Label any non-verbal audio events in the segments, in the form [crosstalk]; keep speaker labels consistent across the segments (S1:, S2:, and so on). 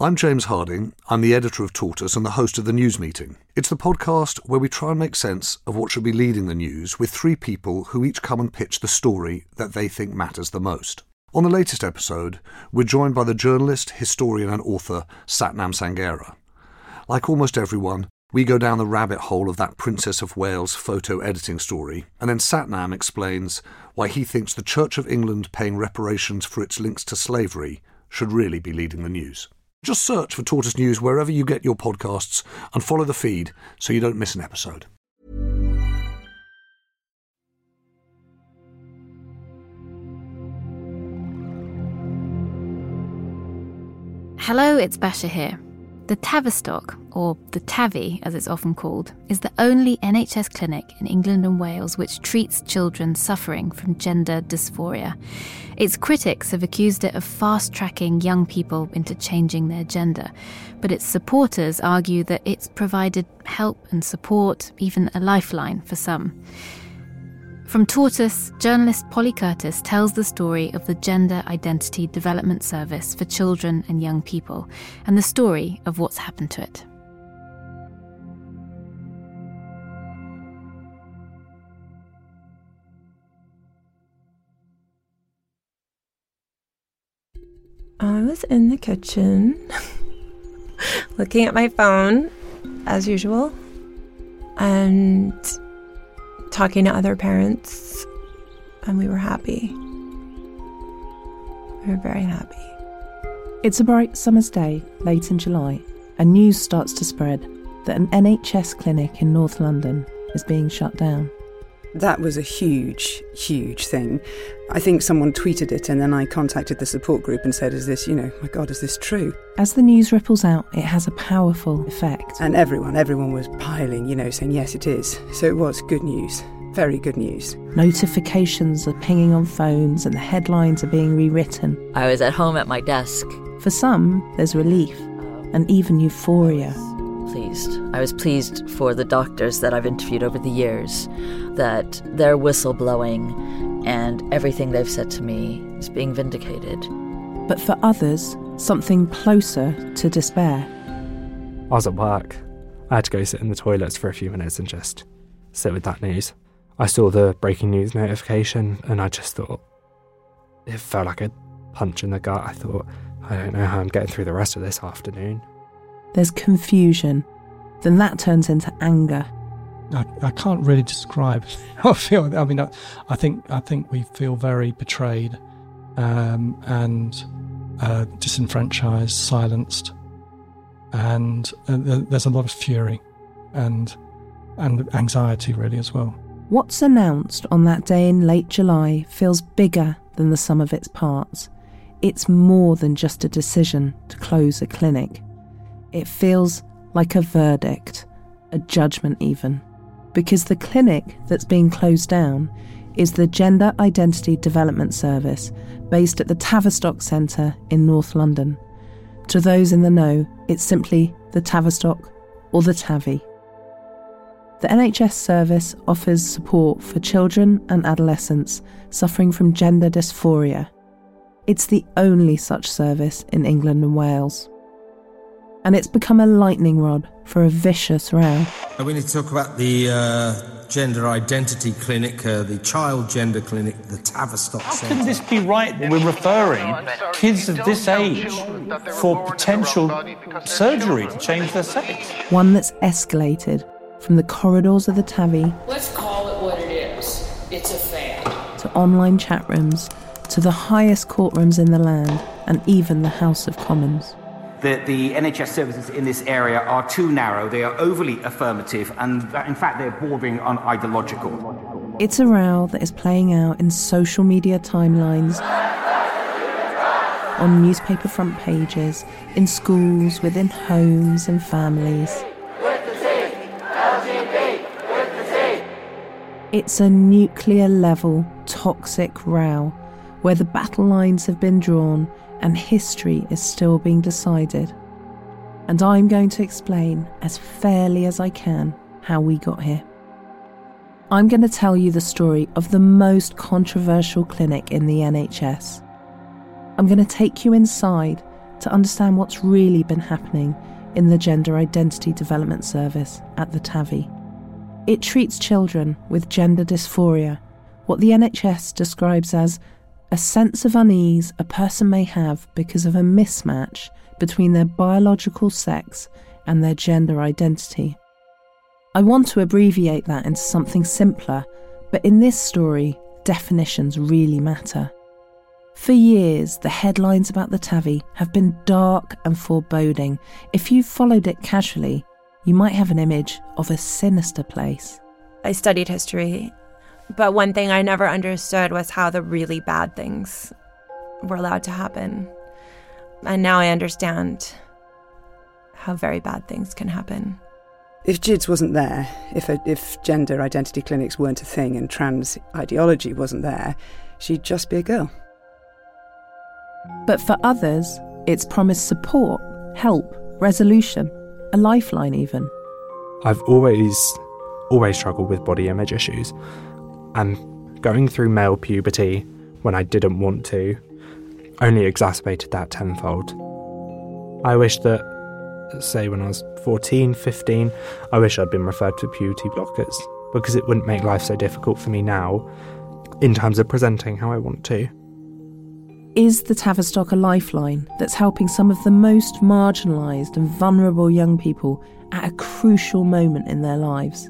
S1: I'm James Harding. I'm the editor of Tortoise and the host of the News Meeting. It's the podcast where we try and make sense of what should be leading the news with three people who each come and pitch the story that they think matters the most. On the latest episode, we're joined by the journalist, historian, and author Satnam Sanghera. Like almost everyone, we go down the rabbit hole of that Princess of Wales photo editing story, and then Satnam explains why he thinks the Church of England paying reparations for its links to slavery should really be leading the news. Just search for Tortoise News wherever you get your podcasts and follow the feed so you don't miss an episode.
S2: Hello, it's Basha here. The Tavistock, or the TAVI as it's often called, is the only NHS clinic in England and Wales which treats children suffering from gender dysphoria. Its critics have accused it of fast tracking young people into changing their gender, but its supporters argue that it's provided help and support, even a lifeline for some. From Tortoise, journalist Polly Curtis tells the story of the Gender Identity Development Service for children and young people and the story of what's happened to it.
S3: I was in the kitchen [laughs] looking at my phone as usual and talking to other parents, and we were happy. We were very happy.
S4: It's a bright summer's day, late in July, and news starts to spread that an NHS clinic in North London is being shut down.
S5: That was a huge, huge thing. I think someone tweeted it, and then I contacted the support group and said, Is this, you know, my God, is this true?
S4: As the news ripples out, it has a powerful effect.
S5: And everyone, everyone was piling, you know, saying, Yes, it is. So it was good news. Very good news.
S4: Notifications are pinging on phones, and the headlines are being rewritten.
S6: I was at home at my desk.
S4: For some, there's relief and even euphoria.
S6: Pleased. I was pleased for the doctors that I've interviewed over the years that their whistleblowing and everything they've said to me is being vindicated.
S4: But for others, something closer to despair.
S7: I was at work. I had to go sit in the toilets for a few minutes and just sit with that news. I saw the breaking news notification and I just thought it felt like a punch in the gut. I thought, I don't know how I'm getting through the rest of this afternoon.
S4: There's confusion. Then that turns into anger.
S8: I, I can't really describe how I feel. I mean, I, I think I think we feel very betrayed um, and uh, disenfranchised, silenced, and uh, there's a lot of fury and and anxiety really as well.
S4: What's announced on that day in late July feels bigger than the sum of its parts. It's more than just a decision to close a clinic. It feels like a verdict, a judgment even, because the clinic that's being closed down is the Gender Identity Development Service based at the Tavistock Centre in North London. To those in the know, it's simply the Tavistock or the TAVI. The NHS service offers support for children and adolescents suffering from gender dysphoria. It's the only such service in England and Wales. And it's become a lightning rod for a vicious row.
S9: We need to talk about the uh, gender identity clinic, uh, the child gender clinic, the Tavistock
S10: How
S9: Centre.
S10: can this be right that we're referring kids of this age for potential surgery to change their sex?
S4: One that's escalated from the corridors of the TAVI
S11: Let's call it what it is. It's a fad.
S4: to online chat rooms to the highest courtrooms in the land and even the House of Commons.
S12: The, the NHS services in this area are too narrow, they are overly affirmative, and that, in fact, they're bordering on ideological.
S4: It's a row that is playing out in social media timelines on newspaper front pages, in schools, within homes and families. It's a nuclear level, toxic row where the battle lines have been drawn and history is still being decided. And I'm going to explain as fairly as I can how we got here. I'm going to tell you the story of the most controversial clinic in the NHS. I'm going to take you inside to understand what's really been happening in the Gender Identity Development Service at the TAVI. It treats children with gender dysphoria, what the NHS describes as a sense of unease a person may have because of a mismatch between their biological sex and their gender identity. I want to abbreviate that into something simpler, but in this story, definitions really matter. For years, the headlines about the TAVI have been dark and foreboding. If you've followed it casually, you might have an image of a sinister place.
S3: I studied history, but one thing I never understood was how the really bad things were allowed to happen. And now I understand how very bad things can happen.
S5: If GIDS wasn't there, if, a, if gender identity clinics weren't a thing and trans ideology wasn't there, she'd just be a girl.
S4: But for others, it's promised support, help, resolution, a lifeline even.
S7: I've always, always struggled with body image issues. And going through male puberty when I didn't want to only exacerbated that tenfold. I wish that, say, when I was 14, 15, I wish I'd been referred to puberty blockers because it wouldn't make life so difficult for me now in terms of presenting how I want to.
S4: Is the Tavistock a lifeline that's helping some of the most marginalised and vulnerable young people at a crucial moment in their lives?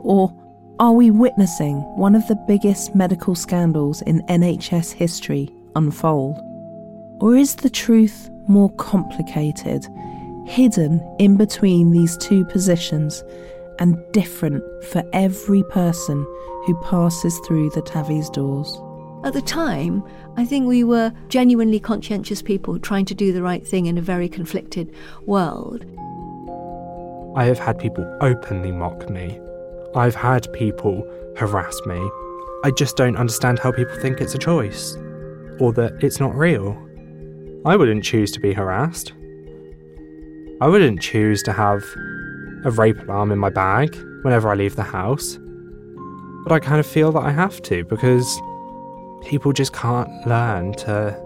S4: Or are we witnessing one of the biggest medical scandals in NHS history unfold? Or is the truth more complicated, hidden in between these two positions, and different for every person who passes through the TAVI's doors?
S13: At the time, I think we were genuinely conscientious people trying to do the right thing in a very conflicted world.
S7: I have had people openly mock me. I've had people harass me. I just don't understand how people think it's a choice or that it's not real. I wouldn't choose to be harassed. I wouldn't choose to have a rape alarm in my bag whenever I leave the house. But I kind of feel that I have to because people just can't learn to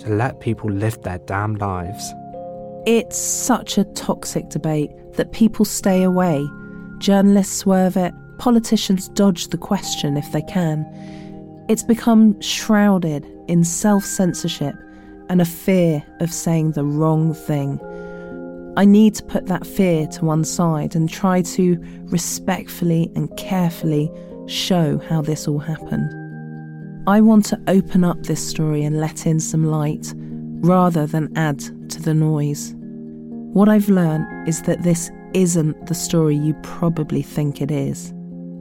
S7: to let people live their damn lives.
S4: It's such a toxic debate that people stay away. Journalists swerve it, politicians dodge the question if they can. It's become shrouded in self censorship and a fear of saying the wrong thing. I need to put that fear to one side and try to respectfully and carefully show how this all happened. I want to open up this story and let in some light rather than add to the noise. What I've learned is that this isn't the story you probably think it is.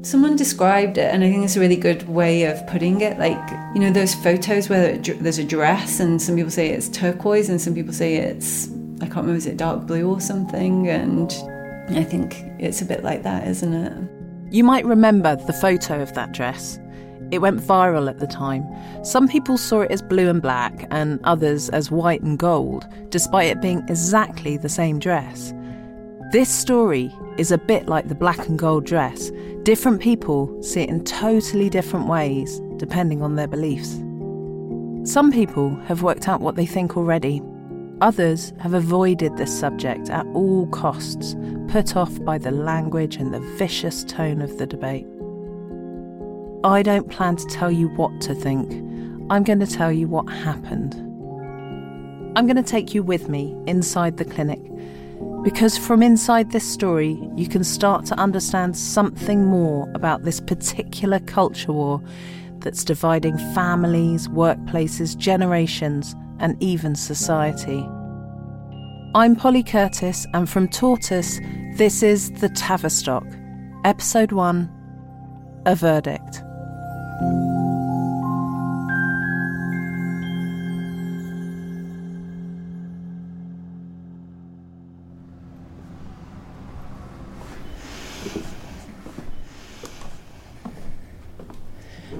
S14: Someone described it, and I think it's a really good way of putting it. Like, you know, those photos where there's a dress, and some people say it's turquoise, and some people say it's, I can't remember, is it dark blue or something? And I think it's a bit like that, isn't it?
S4: You might remember the photo of that dress. It went viral at the time. Some people saw it as blue and black, and others as white and gold, despite it being exactly the same dress. This story is a bit like the black and gold dress. Different people see it in totally different ways, depending on their beliefs. Some people have worked out what they think already. Others have avoided this subject at all costs, put off by the language and the vicious tone of the debate. I don't plan to tell you what to think. I'm going to tell you what happened. I'm going to take you with me inside the clinic because from inside this story, you can start to understand something more about this particular culture war that's dividing families, workplaces, generations, and even society. I'm Polly Curtis, and from Tortoise, this is The Tavistock, Episode 1 A Verdict.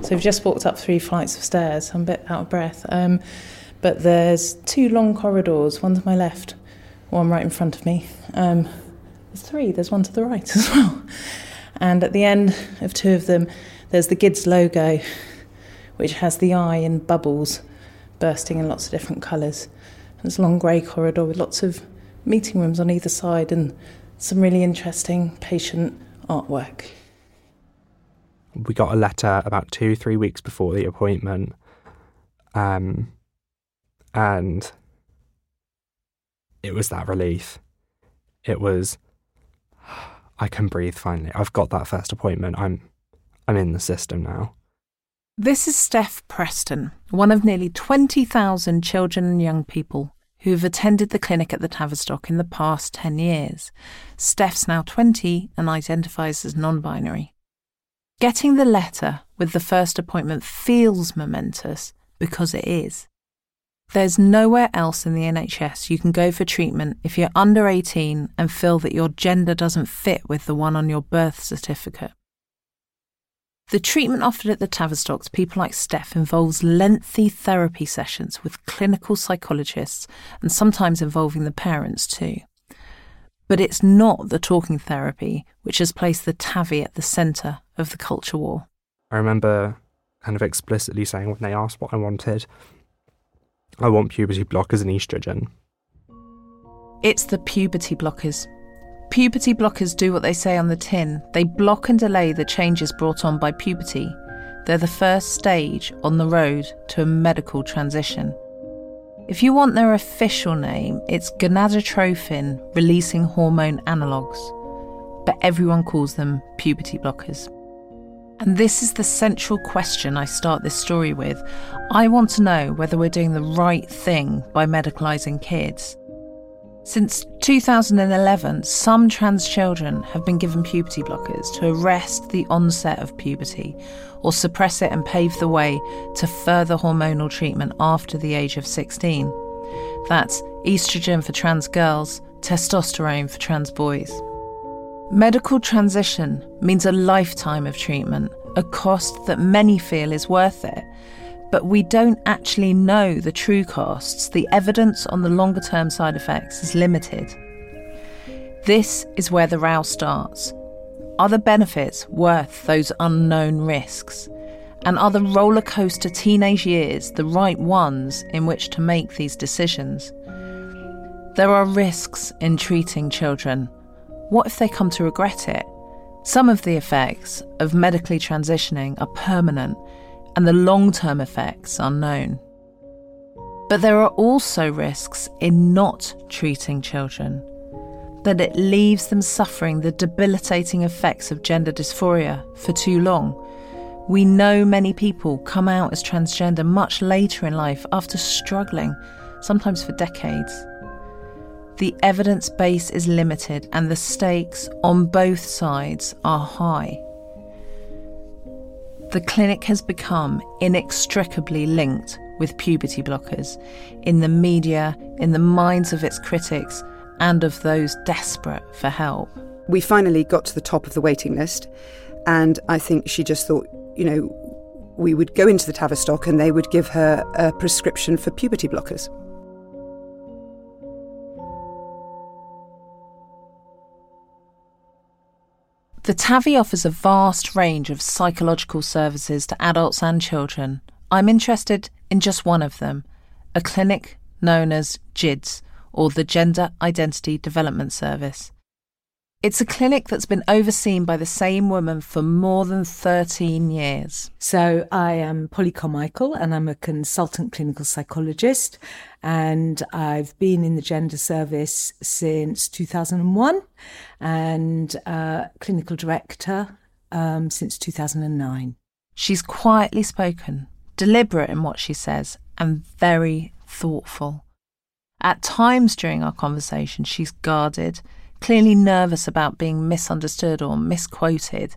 S4: So we've just walked up three flights of stairs. I'm a bit out of breath. Um, but there's two long corridors, one to my left, one right in front of me. Um, there's three, there's one to the right [laughs] as well. And at the end of two of them, there's the GIDS logo, which has the eye in bubbles bursting in lots of different colours. And it's a long grey corridor with lots of meeting rooms on either side and some really interesting patient artwork.
S7: We got a letter about two, three weeks before the appointment. Um, and it was that relief. It was, [sighs] I can breathe finally. I've got that first appointment. I'm, I'm in the system now.
S15: This is Steph Preston, one of nearly 20,000 children and young people who have attended the clinic at the Tavistock in the past 10 years. Steph's now 20 and identifies as non binary. Getting the letter with the first appointment feels momentous because it is. There's nowhere else in the NHS you can go for treatment if you're under 18 and feel that your gender doesn't fit with the one on your birth certificate. The treatment offered at the Tavistock to people like Steph involves lengthy therapy sessions with clinical psychologists and sometimes involving the parents too. But it's not the talking therapy which has placed the TAVI at the centre of the culture war.
S7: I remember kind of explicitly saying when they asked what I wanted, I want puberty blockers and estrogen.
S15: It's the puberty blockers Puberty blockers do what they say on the tin they block and delay the changes brought on by puberty. They're the first stage on the road to a medical transition. If you want their official name, it's gonadotropin releasing hormone analogues, but everyone calls them puberty blockers. And this is the central question I start this story with. I want to know whether we're doing the right thing by medicalising kids. Since 2011, some trans children have been given puberty blockers to arrest the onset of puberty or suppress it and pave the way to further hormonal treatment after the age of 16. That's estrogen for trans girls, testosterone for trans boys. Medical transition means a lifetime of treatment, a cost that many feel is worth it but we don't actually know the true costs. The evidence on the longer term side effects is limited. This is where the row starts. Are the benefits worth those unknown risks? And are the roller coaster teenage years the right ones in which to make these decisions? There are risks in treating children. What if they come to regret it? Some of the effects of medically transitioning are permanent and the long term effects are known. But there are also risks in not treating children, that it leaves them suffering the debilitating effects of gender dysphoria for too long. We know many people come out as transgender much later in life after struggling, sometimes for decades. The evidence base is limited and the stakes on both sides are high the clinic has become inextricably linked with puberty blockers in the media, in the minds of its critics, and of those desperate for help.
S5: We finally got to the top of the waiting list, and I think she just thought, you know, we would go into the Tavistock and they would give her a prescription for puberty blockers.
S15: The TAVI offers a vast range of psychological services to adults and children. I'm interested in just one of them a clinic known as GIDS, or the Gender Identity Development Service. It's a clinic that's been overseen by the same woman for more than 13 years.
S16: So, I am Polly Carmichael and I'm a consultant clinical psychologist. And I've been in the gender service since 2001 and uh, clinical director um, since 2009.
S15: She's quietly spoken, deliberate in what she says, and very thoughtful. At times during our conversation, she's guarded clearly nervous about being misunderstood or misquoted.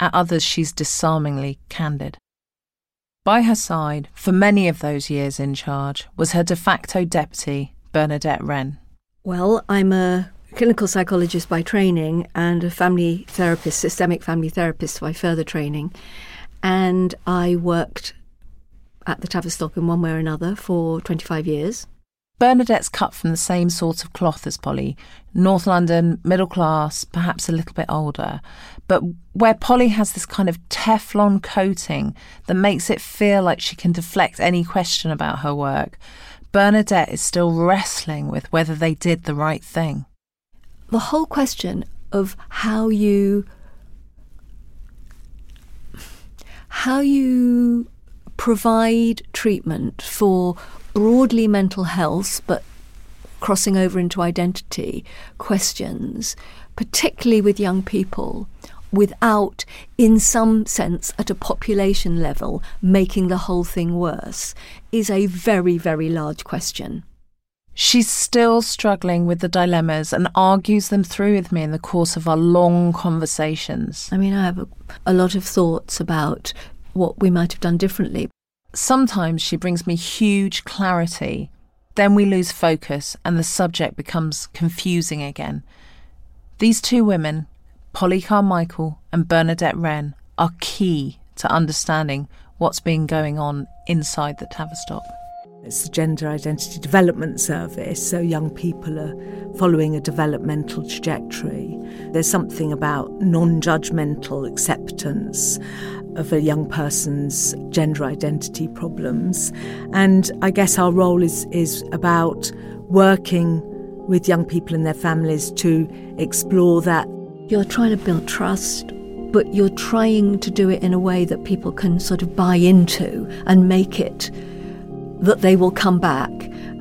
S15: At others, she's disarmingly candid. By her side, for many of those years in charge, was her de facto deputy, Bernadette Wren.
S13: Well, I'm a clinical psychologist by training and a family therapist, systemic family therapist by further training. and I worked at the Tavistock in one way or another for 25 years.
S15: Bernadette's cut from the same sort of cloth as Polly. North London, middle class, perhaps a little bit older. But where Polly has this kind of Teflon coating that makes it feel like she can deflect any question about her work, Bernadette is still wrestling with whether they did the right thing.
S13: The whole question of how you how you provide treatment for broadly mental health, but crossing over into identity questions, particularly with young people, without, in some sense, at a population level, making the whole thing worse, is a very, very large question.
S15: She's still struggling with the dilemmas and argues them through with me in the course of our long conversations.
S13: I mean, I have a, a lot of thoughts about what we might have done differently.
S15: Sometimes she brings me huge clarity. Then we lose focus and the subject becomes confusing again. These two women, Polly Carmichael and Bernadette Wren, are key to understanding what's been going on inside the Tavistock.
S16: It's the Gender Identity Development Service, so young people are following a developmental trajectory. There's something about non judgmental acceptance of a young person's gender identity problems. And I guess our role is, is about working with young people and their families to explore that.
S13: You're trying to build trust, but you're trying to do it in a way that people can sort of buy into and make it that they will come back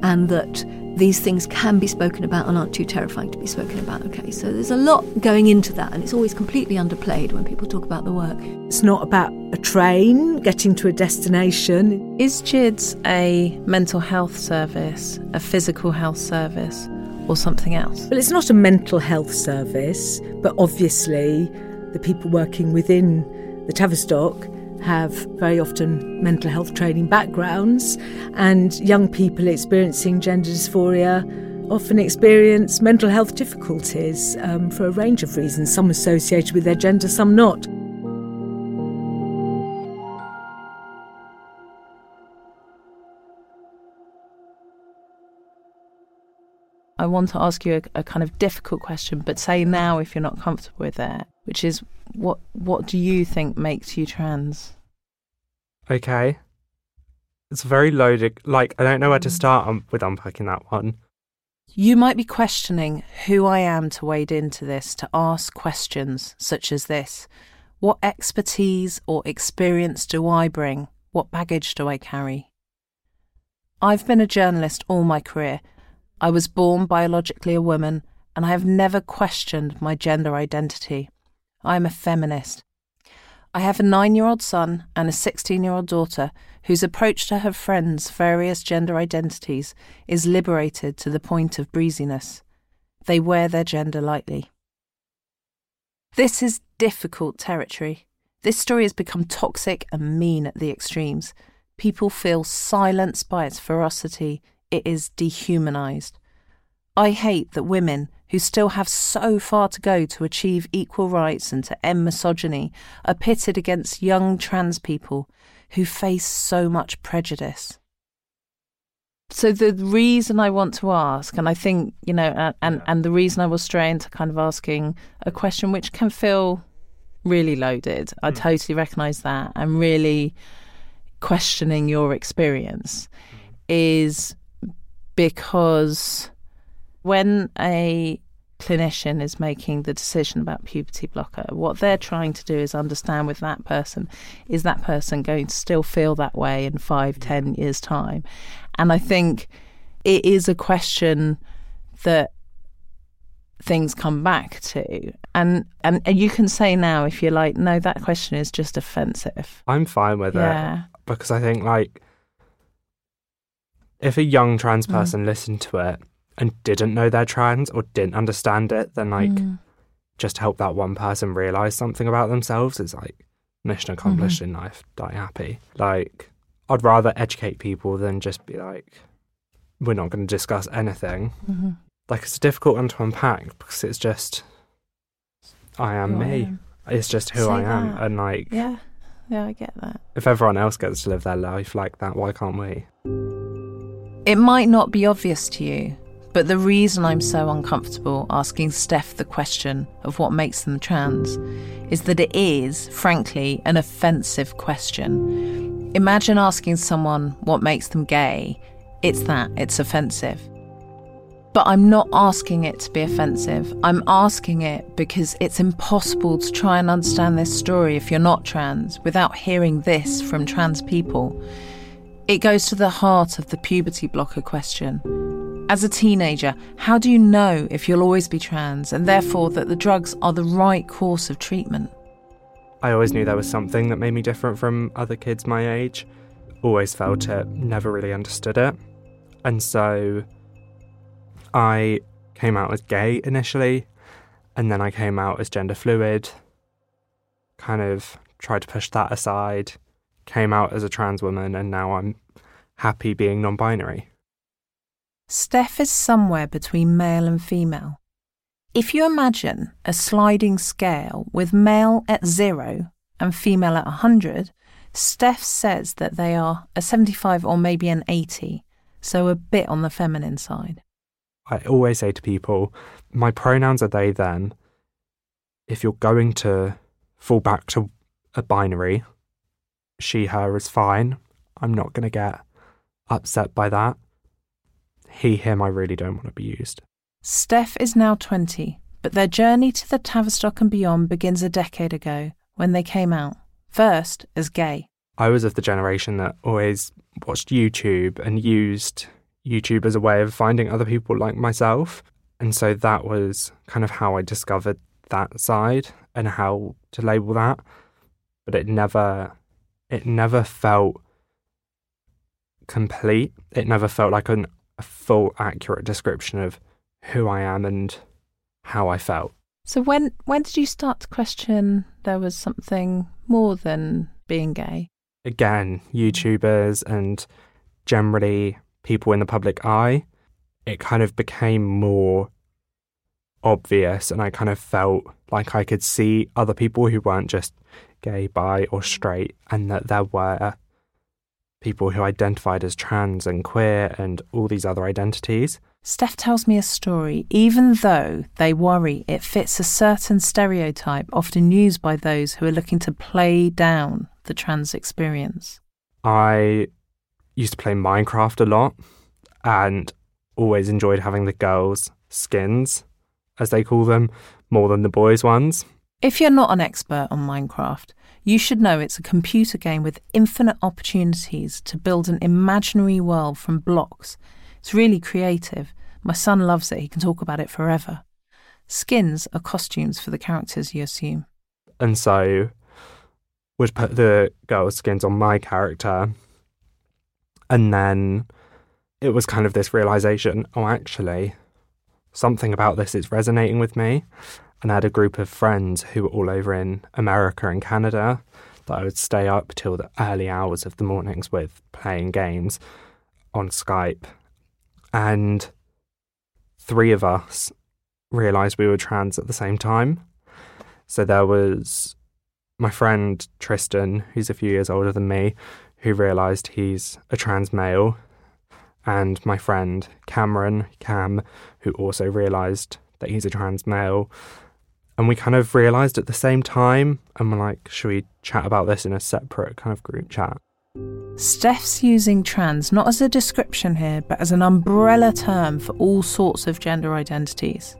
S13: and that these things can be spoken about and aren't too terrifying to be spoken about. Okay, so there's a lot going into that, and it's always completely underplayed when people talk about the work.
S16: It's not about a train getting to a destination.
S15: Is GIDS a mental health service, a physical health service, or something else?
S16: Well, it's not a mental health service, but obviously the people working within the Tavistock have very often mental health training backgrounds, and young people experiencing gender dysphoria often experience mental health difficulties um, for a range of reasons, some associated with their gender, some not.
S15: I want to ask you a, a, kind of difficult question, but say now if you're not comfortable with it, which is what what do you think makes you trans?
S7: Okay. It's very loaded. Like I don't know where to start um, with unpacking that one.
S15: You might be questioning who I am to wade into this, to ask questions such as this. What expertise or experience do I bring? What baggage do I carry? I've been a journalist all my career I was born biologically a woman, and I have never questioned my gender identity. I am a feminist. I have a nine year old son and a 16 year old daughter whose approach to her friends' various gender identities is liberated to the point of breeziness. They wear their gender lightly. This is difficult territory. This story has become toxic and mean at the extremes. People feel silenced by its ferocity it is dehumanized. I hate that women, who still have so far to go to achieve equal rights and to end misogyny, are pitted against young trans people who face so much prejudice. So the reason I want to ask, and I think you know, and and, and the reason I was straying to kind of asking a question which can feel really loaded. I mm. totally recognise that. I'm really questioning your experience. Mm. Is because when a clinician is making the decision about puberty blocker, what they're trying to do is understand with that person is that person going to still feel that way in five, ten years' time? And I think it is a question that things come back to. And, and and you can say now if you're like, no, that question is just offensive.
S7: I'm fine with yeah. it because I think like if a young trans mm. person mm. listened to it and didn't know they're trans or didn't understand it, then like mm. just help that one person realize something about themselves is like mission accomplished mm-hmm. in life. Die happy. Like I'd rather educate people than just be like, we're not going to discuss anything. Mm-hmm. Like it's a difficult one to unpack because it's just I am who me. I am. It's just who Say I am, that. and like
S15: yeah,
S4: yeah, I get that.
S7: If everyone else gets to live their life like that, why can't we?
S15: It might not be obvious to you, but the reason I'm so uncomfortable asking Steph the question of what makes them trans is that it is, frankly, an offensive question. Imagine asking someone what makes them gay. It's that, it's offensive. But I'm not asking it to be offensive. I'm asking it because it's impossible to try and understand this story if you're not trans without hearing this from trans people. It goes to the heart of the puberty blocker question. As a teenager, how do you know if you'll always be trans and therefore that the drugs are the right course of treatment?
S7: I always knew there was something that made me different from other kids my age. Always felt it, never really understood it. And so I came out as gay initially, and then I came out as gender fluid. Kind of tried to push that aside, came out as a trans woman, and now I'm happy being non binary.
S15: Steph is somewhere between male and female. If you imagine a sliding scale with male at zero and female at 100, Steph says that they are a 75 or maybe an 80, so a bit on the feminine side.
S7: I always say to people, my pronouns are they, then. If you're going to fall back to a binary, she, her is fine. I'm not going to get upset by that. He, him, I really don't want to be used.
S15: Steph is now 20, but their journey to the Tavistock and beyond begins a decade ago when they came out, first as gay.
S7: I was of the generation that always watched YouTube and used YouTube as a way of finding other people like myself. And so that was kind of how I discovered that side and how to label that. But it never it never felt complete. It never felt like an, a full accurate description of who I am and how I felt.
S15: So when when did you start to question there was something more than being gay?
S7: Again, YouTubers and generally people in the public eye, it kind of became more obvious and I kind of felt like I could see other people who weren't just gay, bi, or straight, and that there were people who identified as trans and queer and all these other identities.
S15: Steph tells me a story, even though they worry it fits a certain stereotype often used by those who are looking to play down the trans experience.
S7: I used to play Minecraft a lot and always enjoyed having the girls' skins, as they call them, more than the boys' ones.
S15: If you're not an expert on Minecraft, you should know it's a computer game with infinite opportunities to build an imaginary world from blocks. It's really creative. My son loves it, he can talk about it forever. Skins are costumes for the characters you assume.
S7: And so would put the girls' skins on my character. And then it was kind of this realization oh, actually, something about this is resonating with me. And I had a group of friends who were all over in America and Canada that I would stay up till the early hours of the mornings with playing games on Skype. And three of us realized we were trans at the same time. So there was my friend Tristan, who's a few years older than me, who realized he's a trans male, and my friend Cameron, Cam, who also realized that he's a trans male. And we kind of realized at the same time, and we're like, should we chat about this in a separate kind of group chat?
S15: Steph's using trans not as a description here, but as an umbrella term for all sorts of gender identities.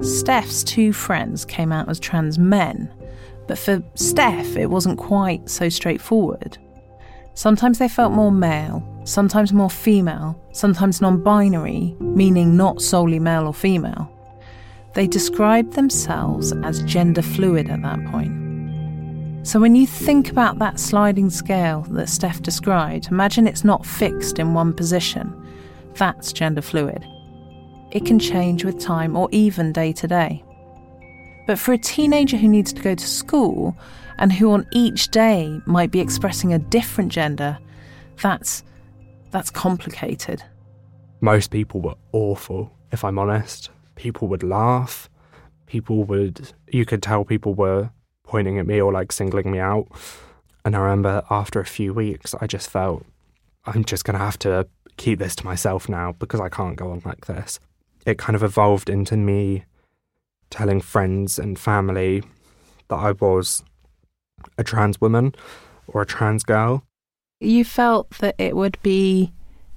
S15: Steph's two friends came out as trans men, but for Steph, it wasn't quite so straightforward. Sometimes they felt more male, sometimes more female, sometimes non binary, meaning not solely male or female. They described themselves as gender fluid at that point. So when you think about that sliding scale that Steph described, imagine it's not fixed in one position. That's gender fluid. It can change with time or even day to day. But for a teenager who needs to go to school and who on each day might be expressing a different gender, that's that's complicated.
S7: Most people were awful, if I'm honest people would laugh. People would, you could tell people were pointing at me or like singling me out. And I remember after a few weeks, I just felt I'm just going to have to keep this to myself now because I can't go on like this. It kind of evolved into me telling friends and family that I was a trans woman or a trans girl.
S15: You felt that it would be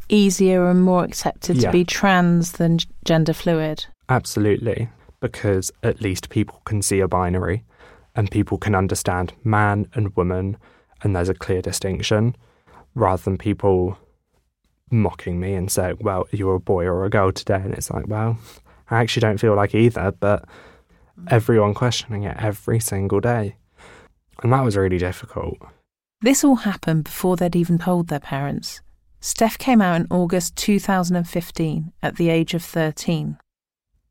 S15: easier and more accepted
S7: Yeah.
S15: to be trans than gender fluid.
S7: Absolutely, because at least people can see a binary and people can understand man and woman, and there's a clear distinction rather than people mocking me and saying, Well, you're a boy or a girl today. And it's like, Well, I actually don't feel like either, but everyone questioning it every single day. And that was really difficult.
S15: This all happened before they'd even told their parents. Steph came out in August 2015 at the age of 13.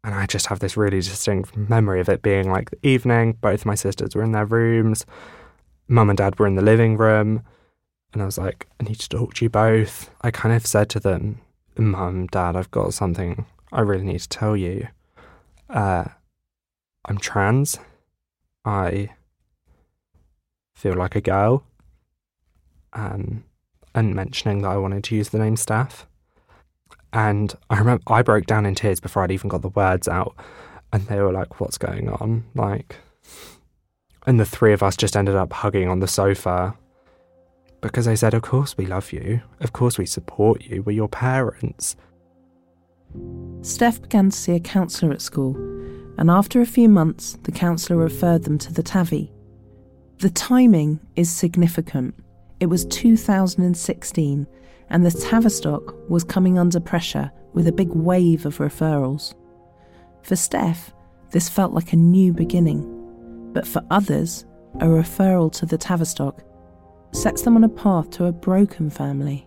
S7: And I just have this really distinct memory of it being like the evening, both my sisters were in their rooms, mum and dad were in the living room, and I was like, I need to talk to you both. I kind of said to them, Mum, Dad, I've got something I really need to tell you. Uh, I'm trans. I feel like a girl. Um, and mentioning that I wanted to use the name Steph. And I remember I broke down in tears before I'd even got the words out. And they were like, What's going on? Like, and the three of us just ended up hugging on the sofa because they said, Of course we love you. Of course we support you. We're your parents.
S4: Steph began to see a counsellor at school, and after a few months, the counsellor referred them to the TAVI. The timing is significant. It was 2016, and the Tavistock was coming under pressure with a big wave of referrals. For Steph, this felt like a new beginning, but for others, a referral to the Tavistock sets them on a path to a broken family.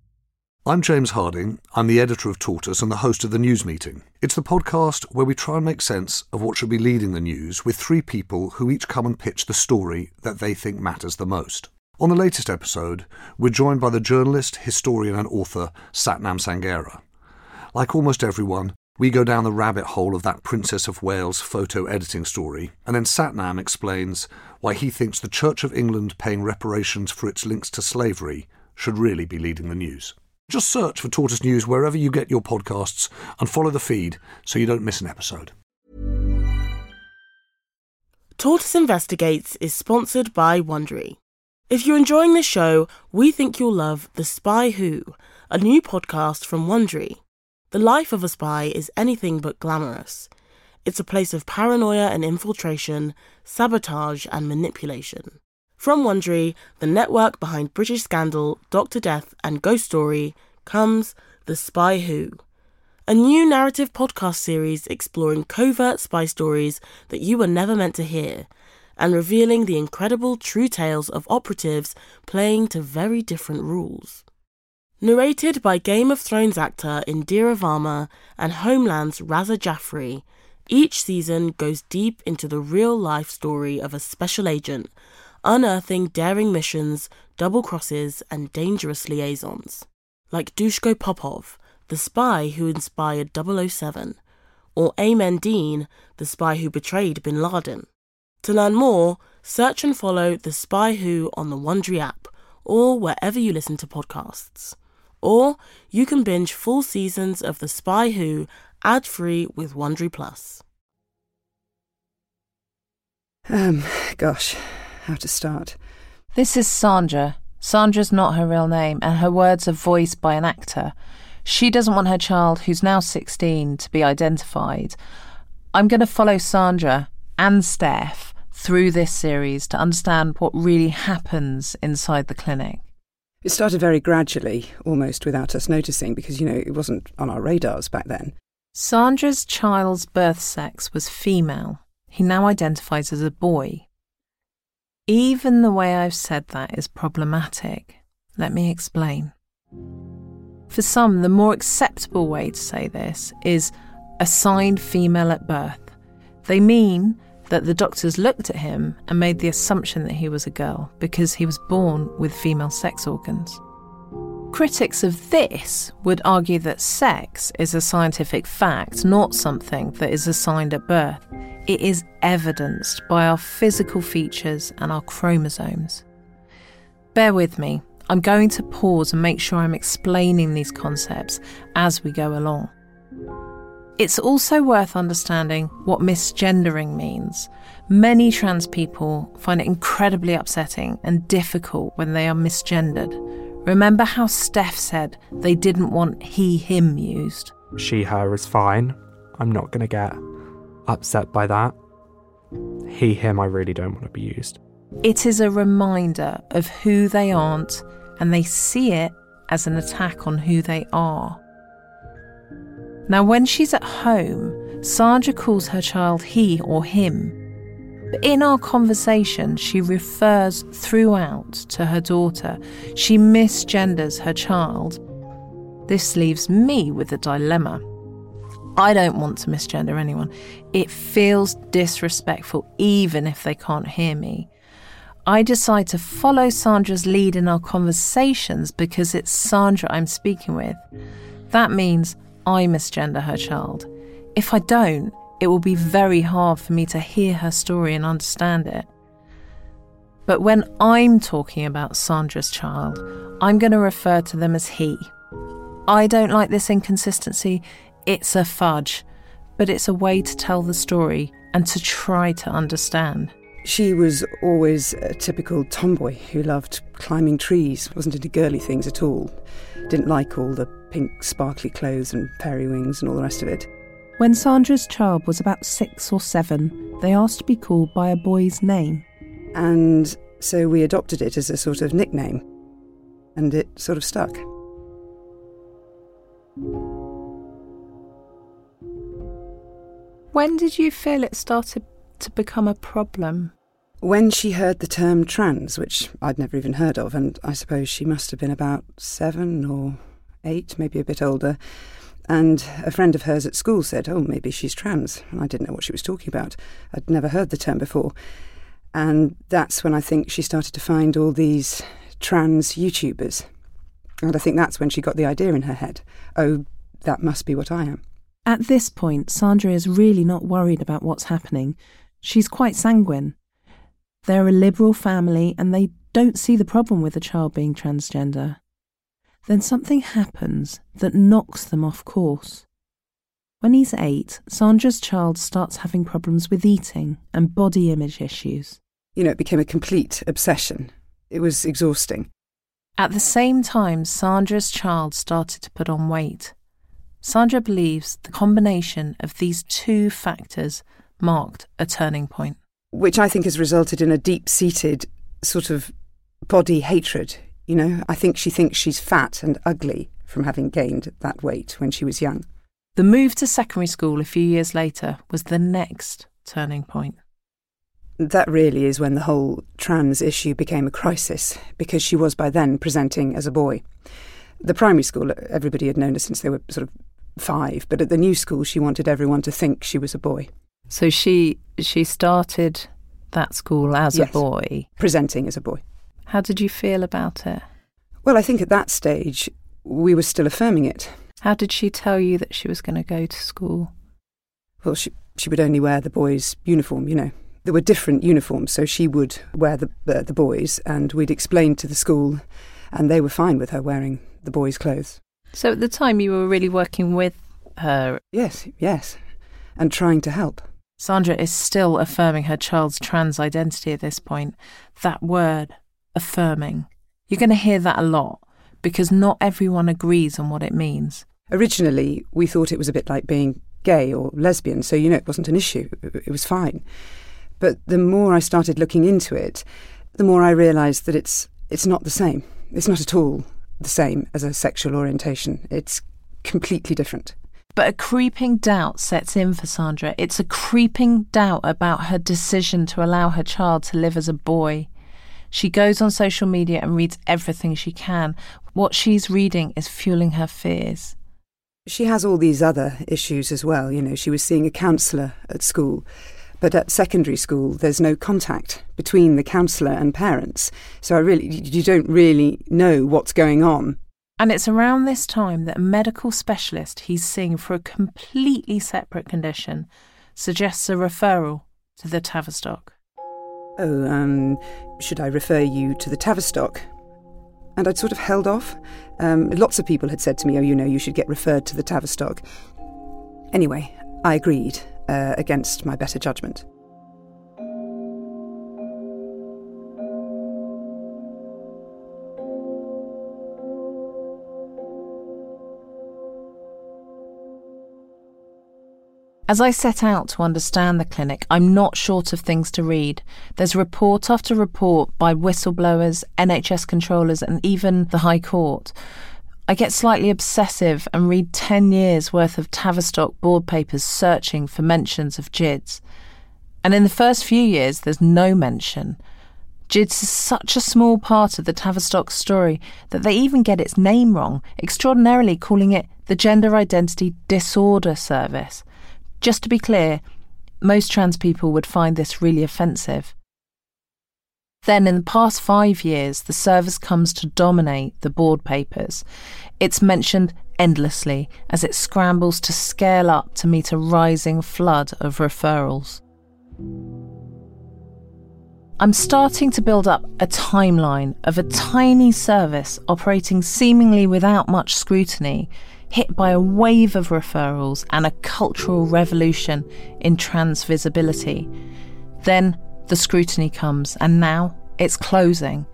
S1: I'm James Harding. I'm the editor of Tortoise and the host of the News Meeting. It's the podcast where we try and make sense of what should be leading the news with three people who each come and pitch the story that they think matters the most. On the latest episode, we're joined by the journalist, historian, and author Satnam Sanghera. Like almost everyone, we go down the rabbit hole of that Princess of Wales photo editing story, and then Satnam explains why he thinks the Church of England paying reparations for its links to slavery should really be leading the news. Just search for Tortoise News wherever you get your podcasts and follow the feed so you don't miss an episode.
S17: Tortoise Investigates is sponsored by Wondery. If you're enjoying this show, we think you'll love The Spy Who, a new podcast from Wondery. The life of a spy is anything but glamorous. It's a place of paranoia and infiltration, sabotage and manipulation. From Wondery, the network behind British Scandal, Doctor Death, and Ghost Story, comes The Spy Who, a new narrative podcast series exploring covert spy stories that you were never meant to hear, and revealing the incredible true tales of operatives playing to very different rules. Narrated by Game of Thrones actor Indira Varma and Homeland's Raza Jaffrey, each season goes deep into the real life story of a special agent, unearthing daring missions, double crosses, and dangerous liaisons. Like Dushko Popov, the spy who inspired 007, or Aimen Dean, the spy who betrayed bin Laden. To learn more, search and follow The Spy Who on the Wondery app or wherever you listen to podcasts. Or you can binge full seasons of The Spy Who ad-free with Wondery Plus.
S5: Um, gosh, how to start?
S15: This is Sandra. Sandra's not her real name, and her words are voiced by an actor She doesn't want her child, who's now 16, to be identified. I'm going to follow Sandra and Steph through this series to understand what really happens inside the clinic.
S5: It started very gradually, almost without us noticing, because, you know, it wasn't on our radars back then.
S15: Sandra's child's birth sex was female. He now identifies as a boy. Even the way I've said that is problematic. Let me explain. For some, the more acceptable way to say this is assigned female at birth. They mean that the doctors looked at him and made the assumption that he was a girl because he was born with female sex organs. Critics of this would argue that sex is a scientific fact, not something that is assigned at birth. It is evidenced by our physical features and our chromosomes. Bear with me, I'm going to pause and make sure I'm explaining these concepts as we go along. It's also worth understanding what misgendering means. Many trans people find it incredibly upsetting and difficult when they are misgendered. Remember how Steph said they didn't want he, him used?
S7: She, her is fine. I'm not going to get upset by that. He, him, I really don't want to be used.
S15: It is a reminder of who they aren't, and they see it as an attack on who they are. Now, when she's at home, Sandra calls her child he or him. But in our conversation, she refers throughout to her daughter. She misgenders her child. This leaves me with a dilemma. I don't want to misgender anyone. It feels disrespectful, even if they can't hear me. I decide to follow Sandra's lead in our conversations because it's Sandra I'm speaking with. That means I misgender her child. If I don't, it will be very hard for me to hear her story and understand it. But when I'm talking about Sandra's child, I'm going to refer to them as he. I don't like this inconsistency. It's a fudge, but it's a way to tell the story and to try to understand.
S5: She was always a typical tomboy who loved climbing trees, wasn't into girly things at all, didn't like all the pink sparkly clothes and fairy wings and all the rest of it.
S15: When Sandra's child was about six or seven, they asked to be called by a boy's name.
S5: And so we adopted it as a sort of nickname, and it sort of stuck.
S15: When did you feel it started to become a problem?
S5: When she heard the term trans, which I'd never even heard of, and I suppose she must have been about seven or eight, maybe a bit older, and a friend of hers at school said, Oh, maybe she's trans. And I didn't know what she was talking about. I'd never heard the term before. And that's when I think she started to find all these trans YouTubers. And I think that's when she got the idea in her head oh, that must be what I am.
S15: At this point, Sandra is really not worried about what's happening. She's quite sanguine. They're a liberal family and they don't see the problem with a child being transgender. Then something happens that knocks them off course. When he's eight, Sandra's child starts having problems with eating and body image issues.
S5: You know, it became a complete obsession. It was exhausting.
S15: At the same time, Sandra's child started to put on weight. Sandra believes the combination of these two factors marked a turning point.
S5: Which I think has resulted in a deep seated sort of body hatred. You know, I think she thinks she's fat and ugly from having gained that weight when she was young.
S15: The move to secondary school a few years later was the next turning point.
S5: That really is when the whole trans issue became a crisis, because she was by then presenting as a boy. The primary school, everybody had known her since they were sort of five, but at the new school, she wanted everyone to think she was a boy.
S15: So she she started that school as
S5: Yes.
S15: a boy,
S5: presenting as a boy.
S15: How did you feel about it?
S5: Well, I think at that stage, we were still affirming it.
S15: How did she tell you that she was going to go to school?
S5: Well, she, she would only wear the boys' uniform, you know. There were different uniforms, so she would wear the, the, the boys, and we'd explain to the school, and they were fine with her wearing the boys' clothes.
S15: So at the time, you were really working with her.
S5: Yes, yes, and trying to help.
S15: Sandra is still affirming her child's trans identity at this point. That word, affirming. You're going to hear that a lot because not everyone agrees on what it means.
S5: Originally, we thought it was a bit like being gay or lesbian, so you know it wasn't an issue, it was fine. But the more I started looking into it, the more I realised that it's it's not the same. It's not at all the same as a sexual orientation. It's completely different.
S15: But a creeping doubt sets in for Sandra. It's a creeping doubt about her decision to allow her child to live as a boy. She goes on social media and reads everything she can. What she's reading is fueling her fears.
S5: She has all these other issues as well. You know, she was seeing a counsellor at school, but at secondary school, there's no contact between the counsellor and parents. So I really, you don't really know what's going on.
S15: And it's around this time that a medical specialist he's seeing for a completely separate condition suggests a referral to the Tavistock.
S5: Oh, um, should I refer you to the Tavistock? And I'd sort of held off. Um, lots of people had said to me, oh, you know, you should get referred to the Tavistock. Anyway, I agreed uh, against my better judgment.
S15: As I set out to understand the clinic, I'm not short of things to read. There's report after report by whistleblowers, NHS controllers, and even the High Court. I get slightly obsessive and read 10 years worth of Tavistock board papers searching for mentions of GIDS. And in the first few years, there's no mention. GIDS is such a small part of the Tavistock story that they even get its name wrong, extraordinarily calling it the Gender Identity Disorder Service. Just to be clear, most trans people would find this really offensive. Then, in the past five years, the service comes to dominate the board papers. It's mentioned endlessly as it scrambles to scale up to meet a rising flood of referrals. I'm starting to build up a timeline of a tiny service operating seemingly without much scrutiny hit by a wave of referrals and a cultural revolution in trans visibility. Then the scrutiny comes, and now it's closing.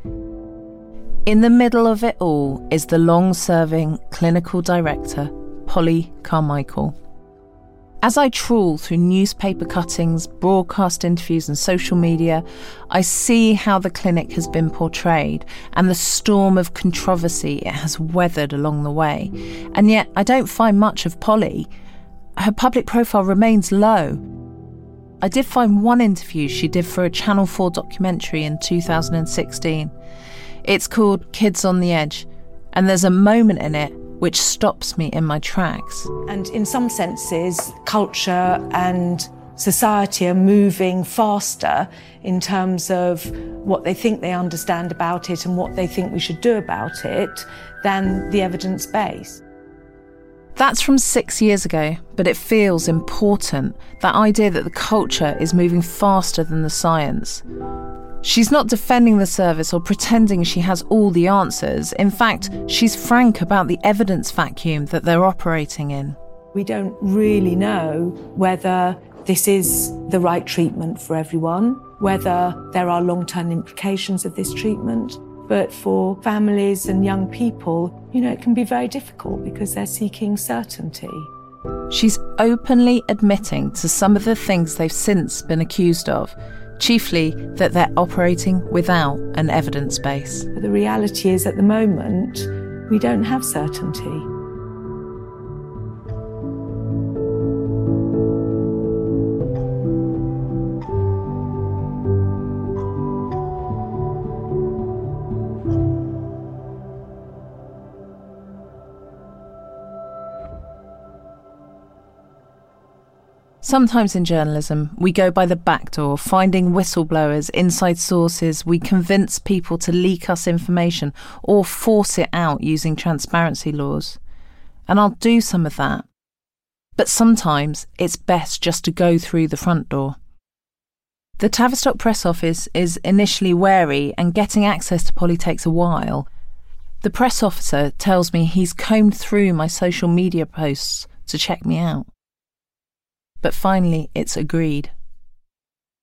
S15: In the middle of it all is the long serving clinical director, Polly Carmichael. As I trawl through newspaper cuttings, broadcast interviews, and social media, I see how the clinic has been portrayed and the storm of controversy it has weathered along the way. And yet, I don't find much of Polly. Her public profile remains low. I did find one interview she did for a Channel 4 documentary in 2016. It's called Kids on the Edge, and there's a moment in it which stops me in my tracks.
S16: And in some senses, culture and society are moving faster in terms of what they think they understand about it and what they think we should do about it than the evidence base.
S15: That's from six years ago, but it feels important that idea that the culture is moving faster than the science. She's not defending the service or pretending she has all the answers. In fact, she's frank about the evidence vacuum that they're operating in.
S16: We don't really know whether this is the right treatment for everyone, whether there are long term implications of this treatment. But for families and young people, you know, it can be very difficult because they're seeking certainty.
S15: She's openly admitting to some of the things they've since been accused of chiefly that they're operating without an evidence base.
S16: But the reality is, at the moment, we don't have certainty.
S15: Sometimes in journalism, we go by the back door, finding whistleblowers, inside sources. We convince people to leak us information or force it out using transparency laws. And I'll do some of that. But sometimes it's best just to go through the front door. The Tavistock press office is initially wary, and getting access to Polly takes a while. The press officer tells me he's combed through my social media posts to check me out but finally it's agreed.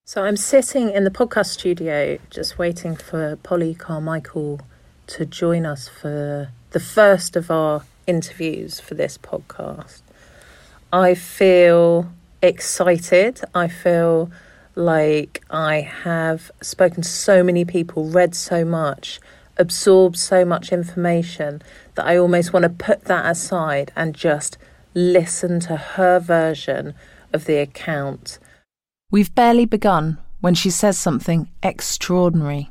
S15: So I'm sitting in the podcast studio just waiting for Polly Carmichael to join us for the first of our
S18: interviews for this podcast. I feel excited. I feel like I have spoken to so many people, read so much, absorbed so much information that I almost want to put that aside and just listen to her version of the account.
S15: We've barely begun when she says something extraordinary.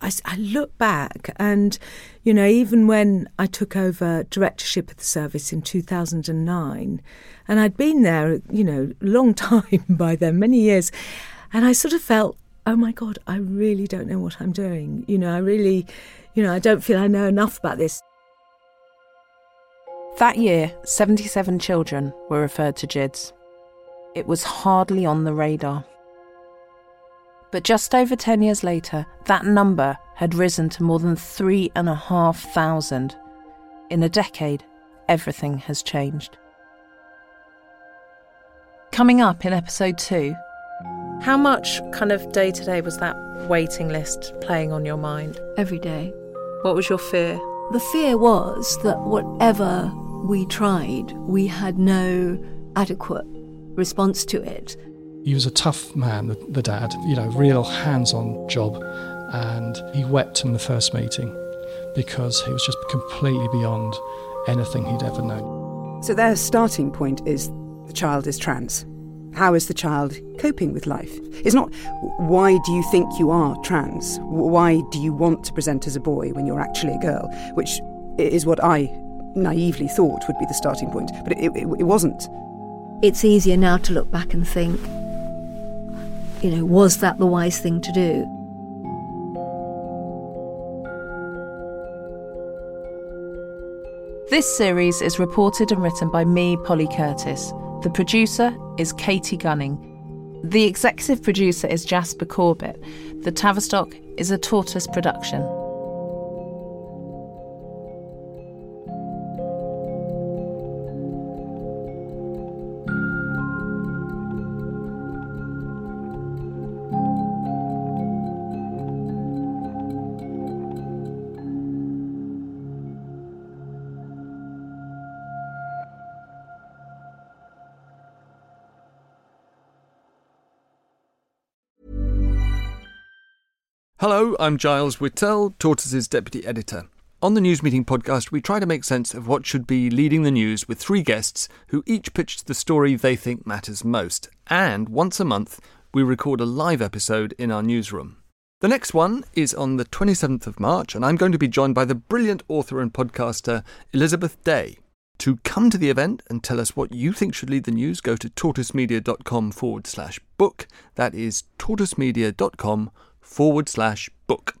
S16: I, I, look back and, you know, even when I took over directorship of the service in 2009, and I'd been there, you know, a [laughs] long time by then, many years, and I sort of felt, oh my God, I really don't know what I'm doing. You know, I really, you know, I don't feel I know enough about this.
S15: That year, 77 children were referred to GIDS. It was hardly on the radar. But just over 10 years later, that number had risen to more than 3,500. In a decade, everything has changed. Coming up in episode 2.
S18: How much kind of day to day was that waiting list playing on your mind?
S13: Every day.
S18: What was your fear?
S13: The fear was that whatever we tried, we had no adequate response to it.
S8: He was a tough man, the, the dad, you know, real hands on job. And he wept in the first meeting because he was just completely beyond anything he'd ever known.
S5: So their starting point is the child is trans. How is the child coping with life? It's not why do you think you are trans? Why do you want to present as a boy when you're actually a girl? Which is what I naively thought would be the starting point, but it, it, it wasn't.
S13: It's easier now to look back and think, you know, was that the wise thing to do?
S15: This series is reported and written by me, Polly Curtis. The producer is Katie Gunning. The executive producer is Jasper Corbett. The Tavistock is a tortoise production.
S19: Hello, I'm Giles Whittell, Tortoise's deputy editor. On the News Meeting podcast, we try to make sense of what should be leading the news with three guests who each pitch the story they think matters most. And once a month, we record a live episode in our newsroom. The next one is on the 27th of March, and I'm going to be joined by the brilliant author and podcaster Elizabeth Day. To come to the event and tell us what you think should lead the news, go to tortoisemedia.com forward slash book. That is tortoisemedia.com forward slash book.